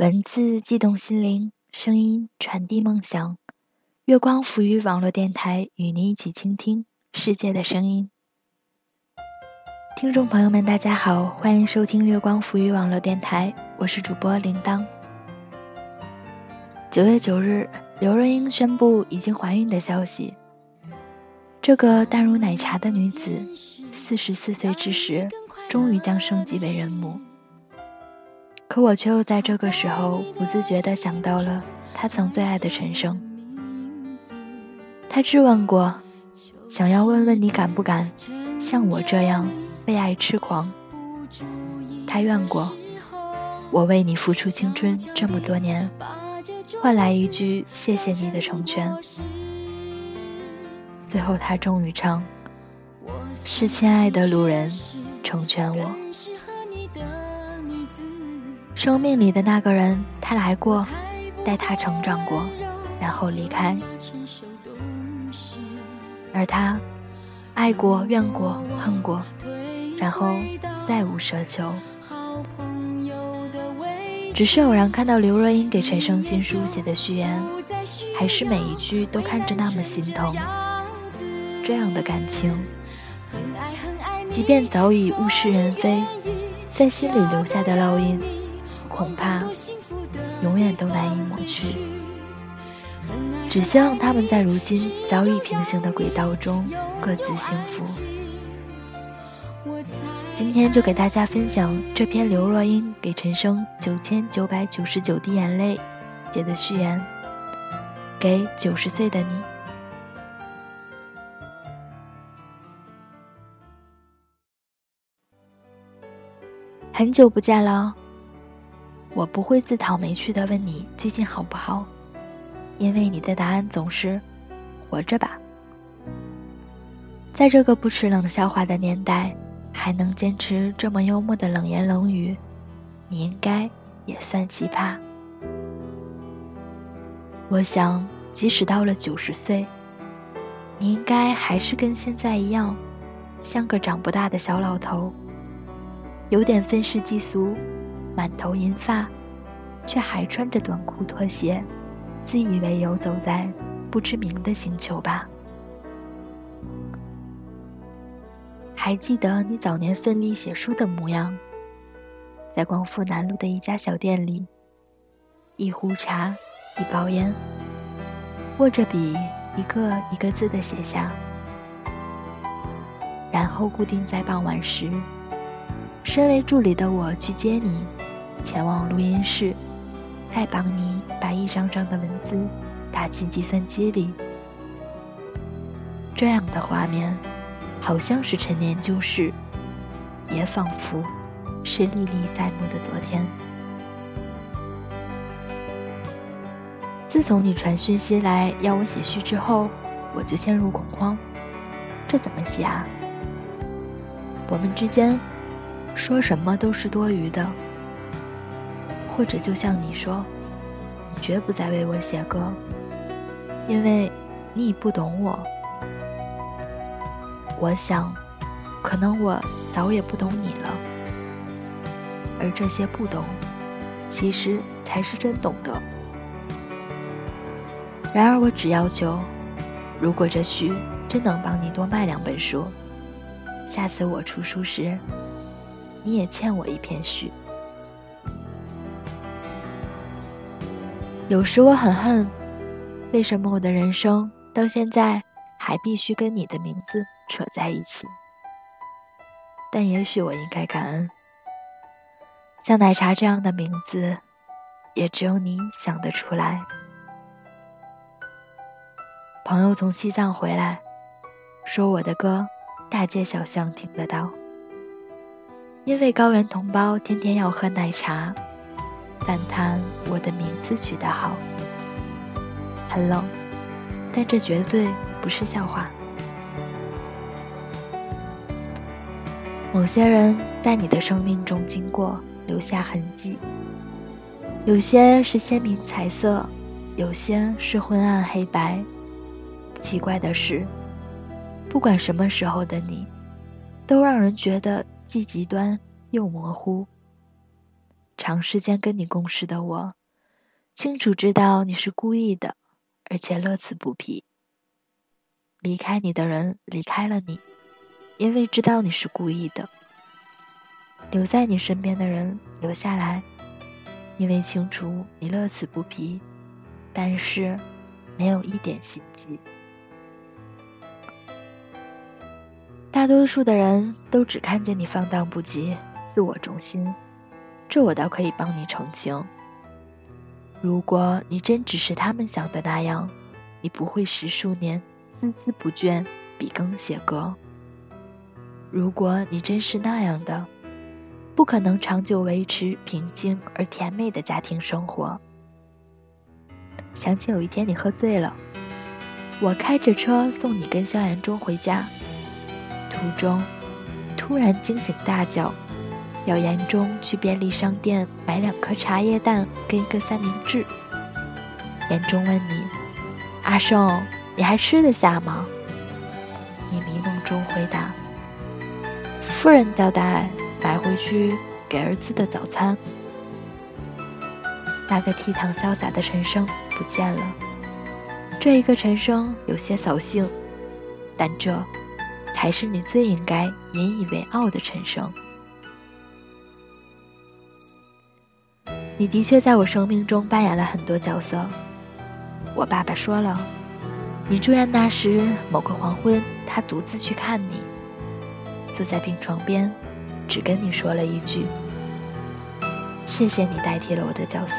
文字悸动心灵，声音传递梦想。月光浮于网络电台，与您一起倾听世界的声音。听众朋友们，大家好，欢迎收听月光浮于网络电台，我是主播铃铛。九月九日，刘若英宣布已经怀孕的消息。这个淡如奶茶的女子，四十四岁之时，终于将升级为人母。可我却又在这个时候不自觉地想到了他曾最爱的陈升。他质问过，想要问问你敢不敢像我这样为爱痴狂。他怨过，我为你付出青春这么多年，换来一句谢谢你的成全。最后他终于唱，是亲爱的路人成全我。生命里的那个人，他来过，带他成长过，然后离开；而他爱过、怨过、恨过，然后再无奢求。只是偶然看到刘若英给陈胜新书写的序言，还是每一句都看着那么心疼。这样的感情，即便早已物是人非，在心里留下的烙印。恐怕永远都难以抹去。只希望他们在如今早已平行的轨道中各自幸福。今天就给大家分享这篇刘若英给陈升九千九百九十九滴眼泪写的序言，给九十岁的你。很久不见了。我不会自讨没趣的问你最近好不好，因为你的答案总是活着吧。在这个不吃冷笑话的年代，还能坚持这么幽默的冷言冷语，你应该也算奇葩。我想，即使到了九十岁，你应该还是跟现在一样，像个长不大的小老头，有点愤世嫉俗。满头银发，却还穿着短裤拖鞋，自以为游走在不知名的星球吧？还记得你早年奋力写书的模样，在光复南路的一家小店里，一壶茶，一包烟，握着笔，一个一个字的写下，然后固定在傍晚时。身为助理的我去接你，前往录音室，再帮你把一张张的文字打进计算机里。这样的画面，好像是陈年旧事，也仿佛是历历在目的昨天。自从你传讯息来要我写序之后，我就陷入恐慌。这怎么写啊？我们之间。说什么都是多余的，或者就像你说，你绝不再为我写歌，因为你已不懂我。我想，可能我早也不懂你了，而这些不懂，其实才是真懂得。然而，我只要求，如果这序真能帮你多卖两本书，下次我出书时。你也欠我一篇序。有时我很恨，为什么我的人生到现在还必须跟你的名字扯在一起？但也许我应该感恩，像奶茶这样的名字，也只有你想得出来。朋友从西藏回来，说我的歌大街小巷听得到。因为高原同胞天天要喝奶茶，赞叹我的名字取得好。很冷，但这绝对不是笑话。某些人在你的生命中经过，留下痕迹。有些是鲜明彩色，有些是昏暗黑白。奇怪的是，不管什么时候的你，都让人觉得。既极端又模糊，长时间跟你共事的我，清楚知道你是故意的，而且乐此不疲。离开你的人离开了你，因为知道你是故意的；留在你身边的人留下来，因为清楚你乐此不疲，但是没有一点心机。大多数的人都只看见你放荡不羁、自我中心，这我倒可以帮你澄清。如果你真只是他们想的那样，你不会十数年孜孜不倦笔耕写歌。如果你真是那样的，不可能长久维持平静而甜美的家庭生活。想起有一天你喝醉了，我开着车送你跟萧炎中回家。途中，突然惊醒，大叫：“要严中去便利商店买两颗茶叶蛋跟一个三明治。”严中问你：“阿胜，你还吃得下吗？”你迷梦中回答：“夫人交代买回去给儿子的早餐。”那个倜傥潇洒的陈生不见了。这一个陈生有些扫兴，但这。才是你最应该引以为傲的陈生。你的确在我生命中扮演了很多角色。我爸爸说了，你住院那时，某个黄昏，他独自去看你，坐在病床边，只跟你说了一句：“谢谢你代替了我的角色。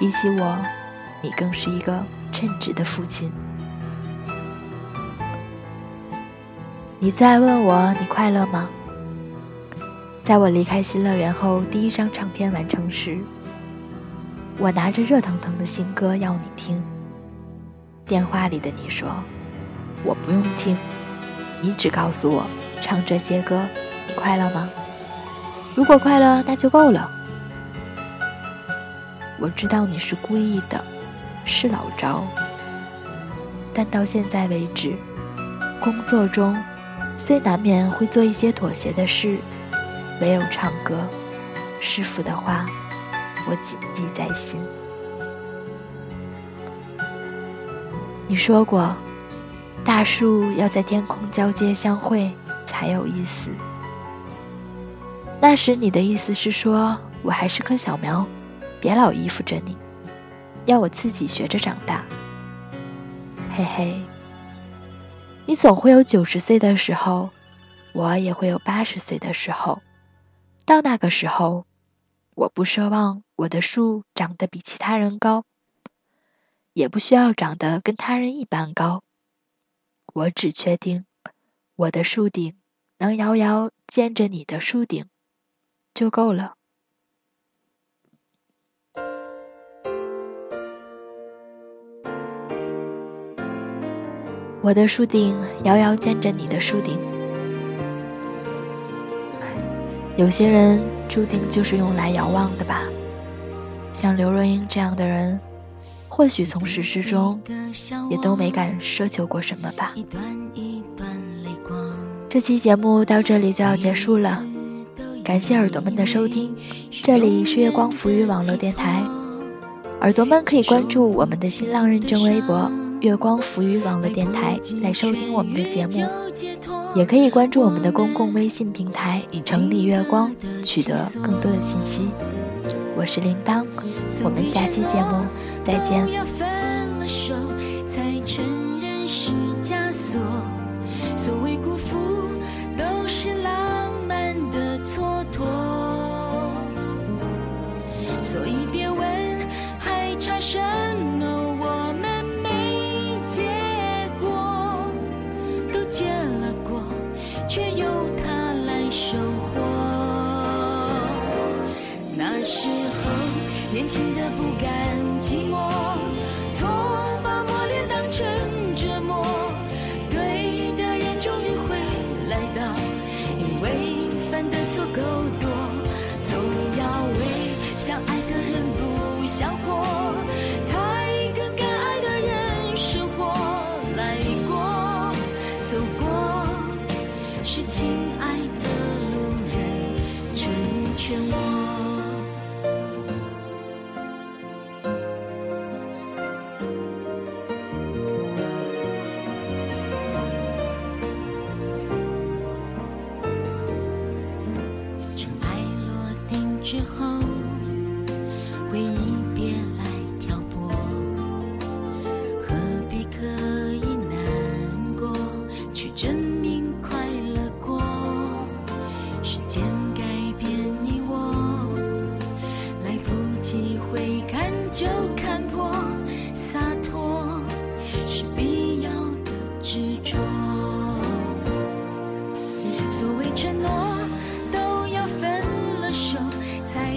比起我，你更是一个称职的父亲。”你最爱问我你快乐吗？在我离开新乐园后，第一张唱片完成时，我拿着热腾腾的新歌要你听。电话里的你说，我不用听，你只告诉我唱这些歌你快乐吗？如果快乐，那就够了。我知道你是故意的，是老招，但到现在为止，工作中。虽难免会做一些妥协的事，没有唱歌，师傅的话，我谨记在心。你说过，大树要在天空交接相会才有意思。那时你的意思是说我还是棵小苗，别老依附着你，要我自己学着长大。嘿嘿。你总会有九十岁的时候，我也会有八十岁的时候。到那个时候，我不奢望我的树长得比其他人高，也不需要长得跟他人一般高。我只确定，我的树顶能遥遥见着你的树顶，就够了。我的树顶遥遥见着你的树顶，有些人注定就是用来遥望的吧。像刘若英这样的人，或许从始至终也都没敢奢求过什么吧。这期节目到这里就要结束了，感谢耳朵们的收听，这里是月光浮语网络电台，耳朵们可以关注我们的新浪认证微博。月光浮语网络电台来收听我们的节目，也可以关注我们的公共微信平台“城里月光”，取得更多的信息。我是铃铛，我们下期节目再见。才承认是枷锁，所谓辜负那时候年轻的不甘寂寞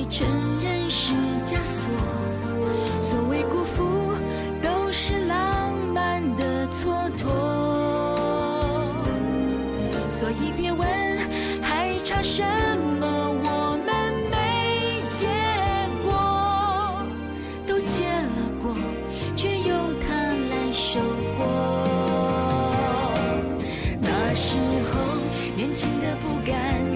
承认是枷锁所谓辜负都是浪漫的蹉跎。所以别问还差什么我们没结果都结了果却由他来收获。那时候年轻的不甘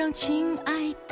让亲爱的。